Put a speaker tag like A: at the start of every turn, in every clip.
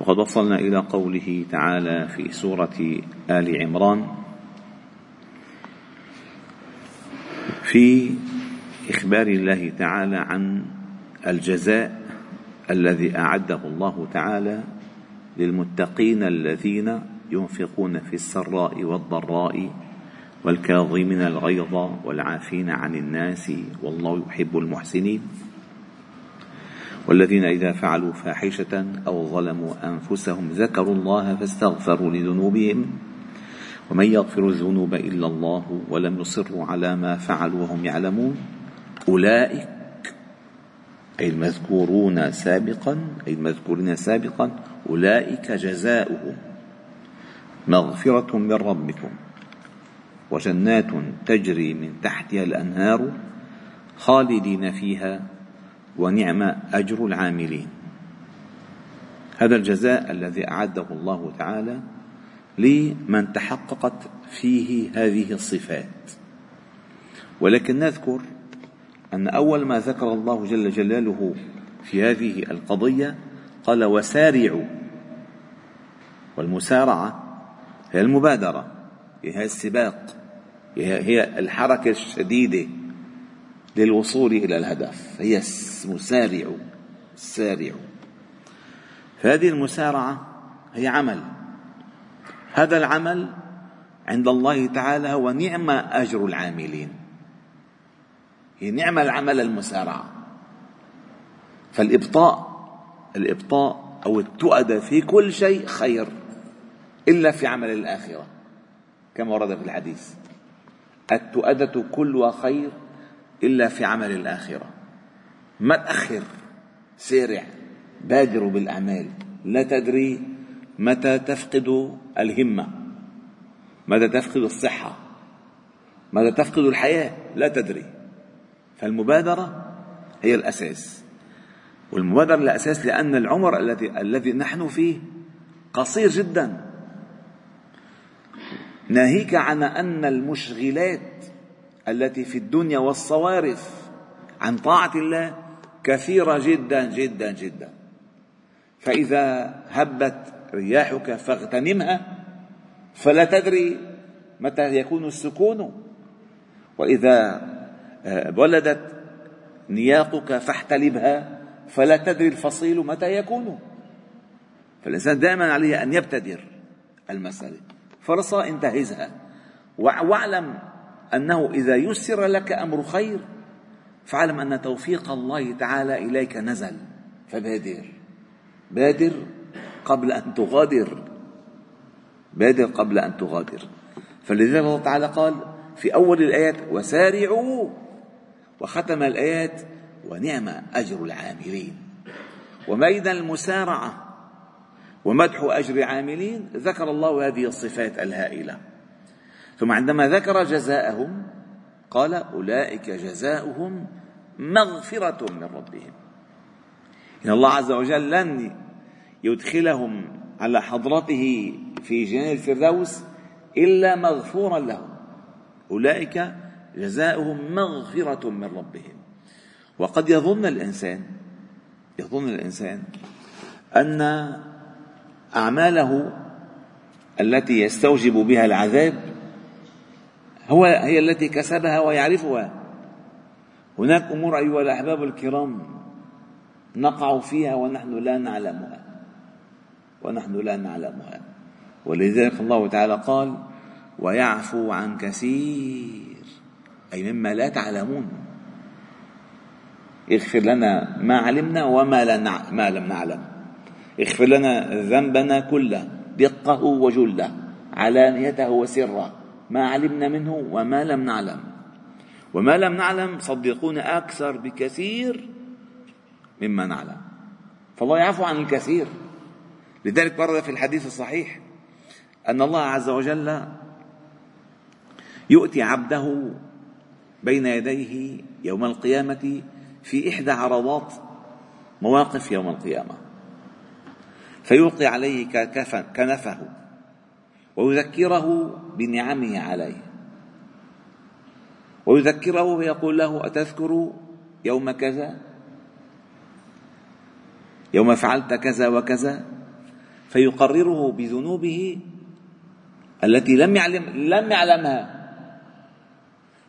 A: وقد وصلنا إلى قوله تعالى في سورة آل عمران في إخبار الله تعالى عن الجزاء الذي أعده الله تعالى للمتقين الذين ينفقون في السراء والضراء والكاظمين الغيظ والعافين عن الناس والله يحب المحسنين. والذين إذا فعلوا فاحشة أو ظلموا أنفسهم ذكروا الله فاستغفروا لذنوبهم ومن يغفر الذنوب إلا الله ولم يصروا على ما فعلوا وهم يعلمون أولئك أي المذكورون سابقا أي المذكورين سابقا أولئك جزاؤهم مغفرة من ربكم وجنات تجري من تحتها الأنهار خالدين فيها ونعم أجر العاملين. هذا الجزاء الذي أعده الله تعالى لمن تحققت فيه هذه الصفات. ولكن نذكر أن أول ما ذكر الله جل جلاله في هذه القضية قال وسارعوا والمسارعة هي المبادرة هي السباق هي الحركة الشديدة. للوصول إلى الهدف. هي مسارع سارع فهذه المسارعة هي عمل. هذا العمل عند الله تعالى هو نعم أجر العاملين. هي نعم العمل المسارعة. فالإبطاء الإبطاء أو التؤدة في كل شيء خير إلا في عمل الآخرة. كما ورد في الحديث. التؤدة كلها خير إلا في عمل الآخرة. ما تأخر سارع بادروا بالأعمال. لا تدري متى تفقد الهمة. متى تفقد الصحة. متى تفقد الحياة. لا تدري. فالمبادرة هي الأساس. والمبادرة الأساس لأن العمر الذي الذي نحن فيه قصير جدا. ناهيك عن أن المشغلات التي في الدنيا والصوارف عن طاعة الله كثيرة جدا جدا جدا. فإذا هبت رياحك فاغتنمها فلا تدري متى يكون السكون. وإذا ولدت نياقك فاحتلبها فلا تدري الفصيل متى يكون. فالإنسان دائما عليه أن يبتدر المسألة. فرصة انتهزها. واعلم أنه إذا يسر لك أمر خير فاعلم أن توفيق الله تعالى إليك نزل. فبادر. بادر قبل أن تغادر. بادر قبل أن تغادر. فلذلك الله تعالى قال في أول الآيات وسارعوا وختم الآيات ونعم أجر العاملين. وبين المسارعة ومدح أجر عاملين ذكر الله هذه الصفات الهائلة. ثم عندما ذكر جزاءهم قال أولئك جزاؤهم مغفرة من ربهم. إن الله عز وجل لن يدخلهم على حضرته في جنان الفردوس إلا مغفورا لهم. أولئك جزاؤهم مغفرة من ربهم. وقد يظن الإنسان يظن الإنسان أن أعماله التي يستوجب بها العذاب هو هي التي كسبها ويعرفها. هناك أمور أيها الأحباب الكرام نقع فيها ونحن لا نعلمها. ونحن لا نعلمها. ولذلك الله تعالى قال ويعفو عن كثير أي مما لا تعلمون. اغفر لنا ما علمنا وما لا. ما لم نعلم. اغفر لنا ذنبنا كله دقه وجله علانيته وسره. ما علمنا منه وما لم نعلم. وما لم نعلم صدقون أكثر بكثير مما نعلم. فالله يعفو عن الكثير. لذلك ورد في الحديث الصحيح أن الله عز وجل يؤتي عبده بين يديه يوم القيامة في إحدى عرضات مواقف يوم القيامة. فيلقي عليه كنفه. ويذكره بنعمه عليه. ويذكره ويقول له أتذكر يوم كذا؟ يوم فعلت كذا وكذا؟ فيقرره بذنوبه التي لم يعلم لم يعلمها.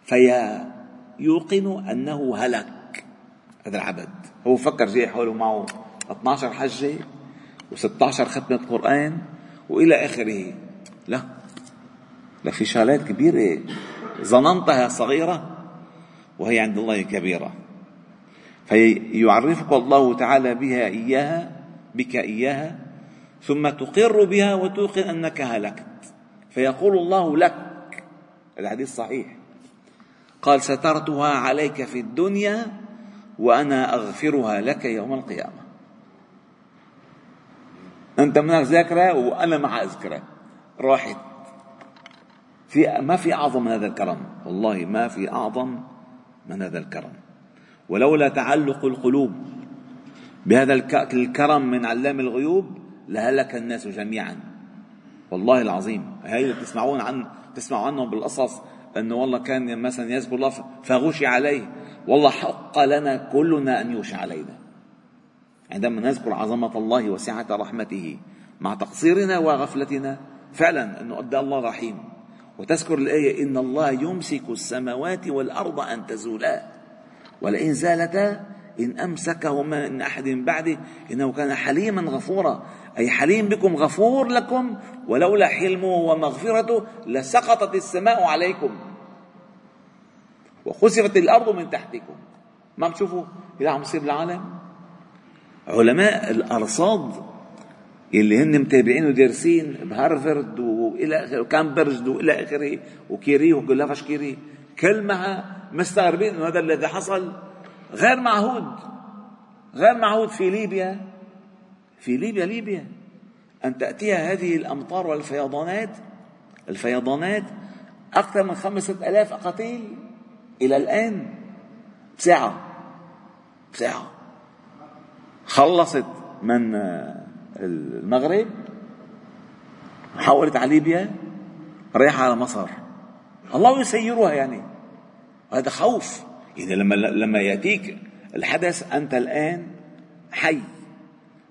A: فيوقن أنه هلك هذا العبد. هو فكر جاي حوله معه 12 حجة و16 ختمة قرآن وإلى آخره. لا. لا في شغلات كبيرة. ظننتها صغيرة وهي عند الله كبيرة. فيعرفك الله تعالى بها إياها بك إياها ثم تقر بها وتوقن أنك هلكت. فيقول الله لك. الحديث صحيح. قال سترتها عليك في الدنيا وأنا أغفرها لك يوم القيامة. أنت منك ذاكرة وأنا مع أذكرها راحت. في ما في أعظم من هذا الكرم؟ والله ما في أعظم من هذا الكرم. ولولا تعلق القلوب بهذا الكرم من علام الغيوب لهلك الناس جميعا. والله العظيم. هي تسمعون عن تسمعوا عنهم بالقصص إنه والله كان مثلا يذكر الله فغشي عليه. والله حق لنا كلنا أن يوشى علينا. عندما نذكر عظمة الله وسعة رحمته مع تقصيرنا وغفلتنا فعلا أنه قد الله رحيم. وتذكر الآية إن الله يمسك السماوات والأرض أن تزولا. ولئن زالتا إن امسكهما من أحد بعده إنه كان حليما غفورا. أي حليم بكم غفور لكم ولولا حلمه ومغفرته لسقطت السماء عليكم. وخسفت الأرض من تحتكم. ما بتشوفوا؟ إذا عم يصير بالعالم علماء الأرصاد اللي هن متابعين ودارسين بهارفرد وإلى اخره وكامبريدج والى آخره وكيري وجلافش كيري؟ كل ما مستغربين إنه هذا الذي حصل. غير معهود. غير معهود في ليبيا. في ليبيا ليبيا. أن تأتيها هذه الأمطار والفيضانات. الفيضانات أكثر من خمسة ألاف قتيل إلى الآن. بساعة. بساعة. خلصت من المغرب حولت على ليبيا رايحة على مصر. الله يسيرها يعني. هذا خوف. يعني لما لما يأتيك الحدث أنت الآن حي.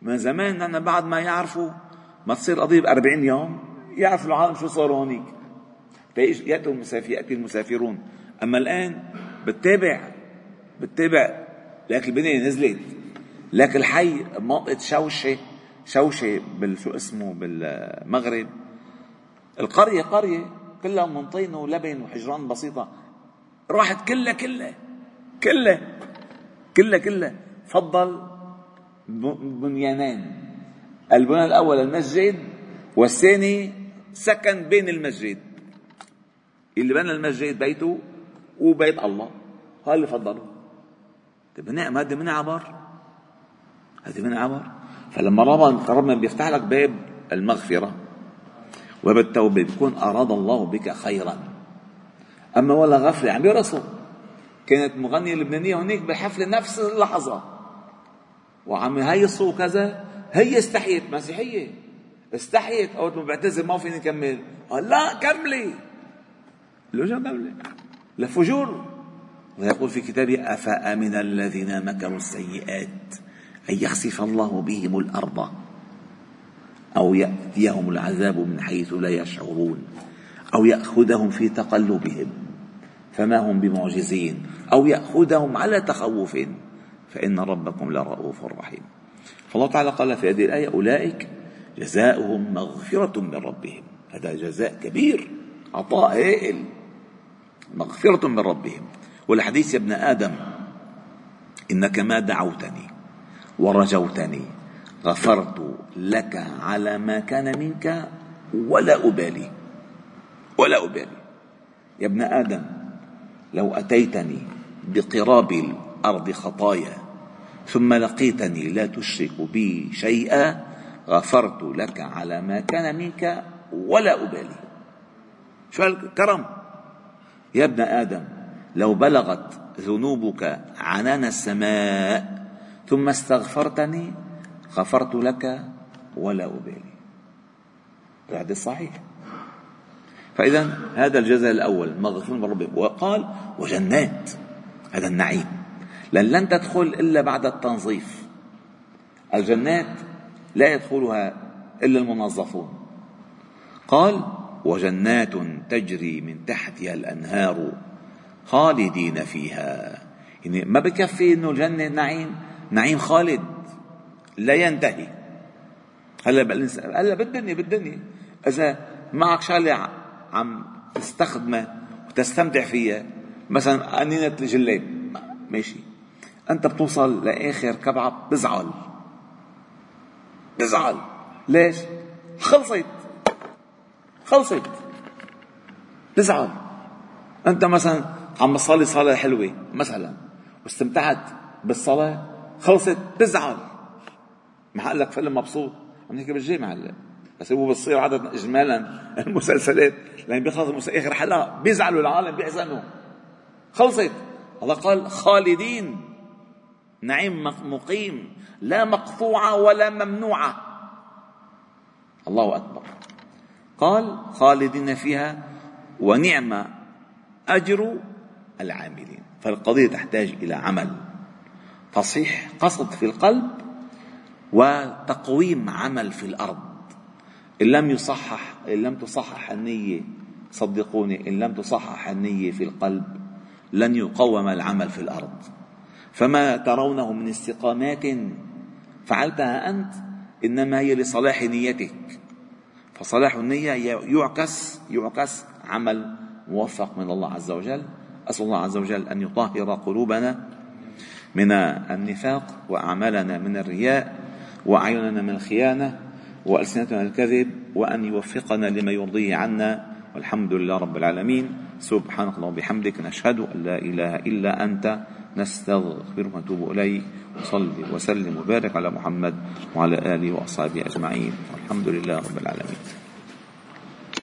A: من زمان نحن بعد ما يعرفوا ما تصير قضية ب 40 يوم يعرف العالم شو صار هونيك. يأتوا المسافر يأتي المسافرون. أما الآن بتتابع بتتابع. لك البنية نزلت. لك الحي منطقة شوشة شوشة بالشو اسمه بالمغرب. القرية قرية كلها من طين ولبن وحجران بسيطة. راحت كلها كلها كلها كلها كلها. فضل بنيانين. البناء الأول المسجد والثاني سكن بين المسجد. اللي بنى المسجد بيته وبيت الله. هذا اللي فضلوا. طيب هذه من عبر؟ هذه من عبر؟ فلما ربنا بيفتح لك باب المغفرة وباب التوبة بيكون أراد الله بك خيرا. أما ولا غفلة عم يرسل كانت مغنية لبنانية هناك بحفلة نفس اللحظة. وعم يهيصوا وكذا هي استحيت مسيحية. استحيت. أول ما بعتذر ما فيني كمل. قال لا كملي. لو كملي؟ لفجور. ويقول في كتابه أفأمن الذين مكروا السيئات؟ أن يخسف الله بهم الأرض أو يأتيهم العذاب من حيث لا يشعرون أو يأخذهم في تقلبهم فما هم بمعجزين أو يأخذهم على تخوف فإن ربكم لرؤوف رحيم. فالله تعالى قال في هذه الآية أولئك جزاؤهم مغفرة من ربهم. هذا جزاء كبير عطاء هائل مغفرة من ربهم. والحديث يا ابن آدم إنك ما دعوتني. ورجوتني. غفرت لك على ما كان منك ولا أبالي. ولا أبالي. يا ابن آدم لو أتيتني بقراب الأرض خطايا ثم لقيتني لا تشرك بي شيئا غفرت لك على ما كان منك ولا أبالي. شو الكرم؟ يا ابن آدم لو بلغت ذنوبك عنان السماء ثم استغفرتني غفرت لك ولا أبالي. الحديث صحيح. فإذا هذا الجزاء الأول مغفور من ربك وقال وجنات هذا النعيم. لن لن تدخل إلا بعد التنظيف. الجنات لا يدخلها إلا المنظفون. قال وجنات تجري من تحتها الأنهار خالدين فيها. يعني ما بكفي إنه الجنة نعيم؟ نعيم خالد لا ينتهي. هلا هلا بالدنيا بالدنيا. إذا معك شغلة عم تستخدمها وتستمتع فيها مثلا قنينة الجلاب ماشي. أنت بتوصل لآخر كبعة بزعل. بزعل. ليش؟ خلصت. خلصت. بزعل. أنت مثلا عم بصلي صلاة حلوة مثلا واستمتعت بالصلاة خلصت بزعل ما لك فيلم مبسوط. عم نحكي بالجامعة هلا. بس هو بتصير عادة اجمالا المسلسلات. لأن بيخلص آخر حلقة بيزعلوا العالم بيحزنوا. خلصت. الله قال خالدين. نعيم مقيم. لا مقطوعة ولا ممنوعة. الله أكبر. قال خالدين فيها ونعم أجر العاملين. فالقضية تحتاج إلى عمل. تصحيح قصد في القلب وتقويم عمل في الأرض. إن لم يصحح إن لم تصحح النية صدقوني إن لم تصحح النية في القلب لن يقوم العمل في الأرض. فما ترونه من استقامات فعلتها أنت إنما هي لصلاح نيتك. فصلاح النية يعكس يعكس عمل موفق من الله عز وجل. أسأل الله عز وجل أن يطهر قلوبنا من النفاق وأعمالنا من الرياء وأعيننا من الخيانة وألسنتنا الكذب وأن يوفقنا لما يرضيه عنا والحمد لله رب العالمين. سبحانك اللهم وبحمدك نشهد أن لا إله إلا أنت نستغفرك ونتوب إليك. وصلي وسلم وبارك على محمد وعلى آله وأصحابه أجمعين. والحمد لله رب العالمين.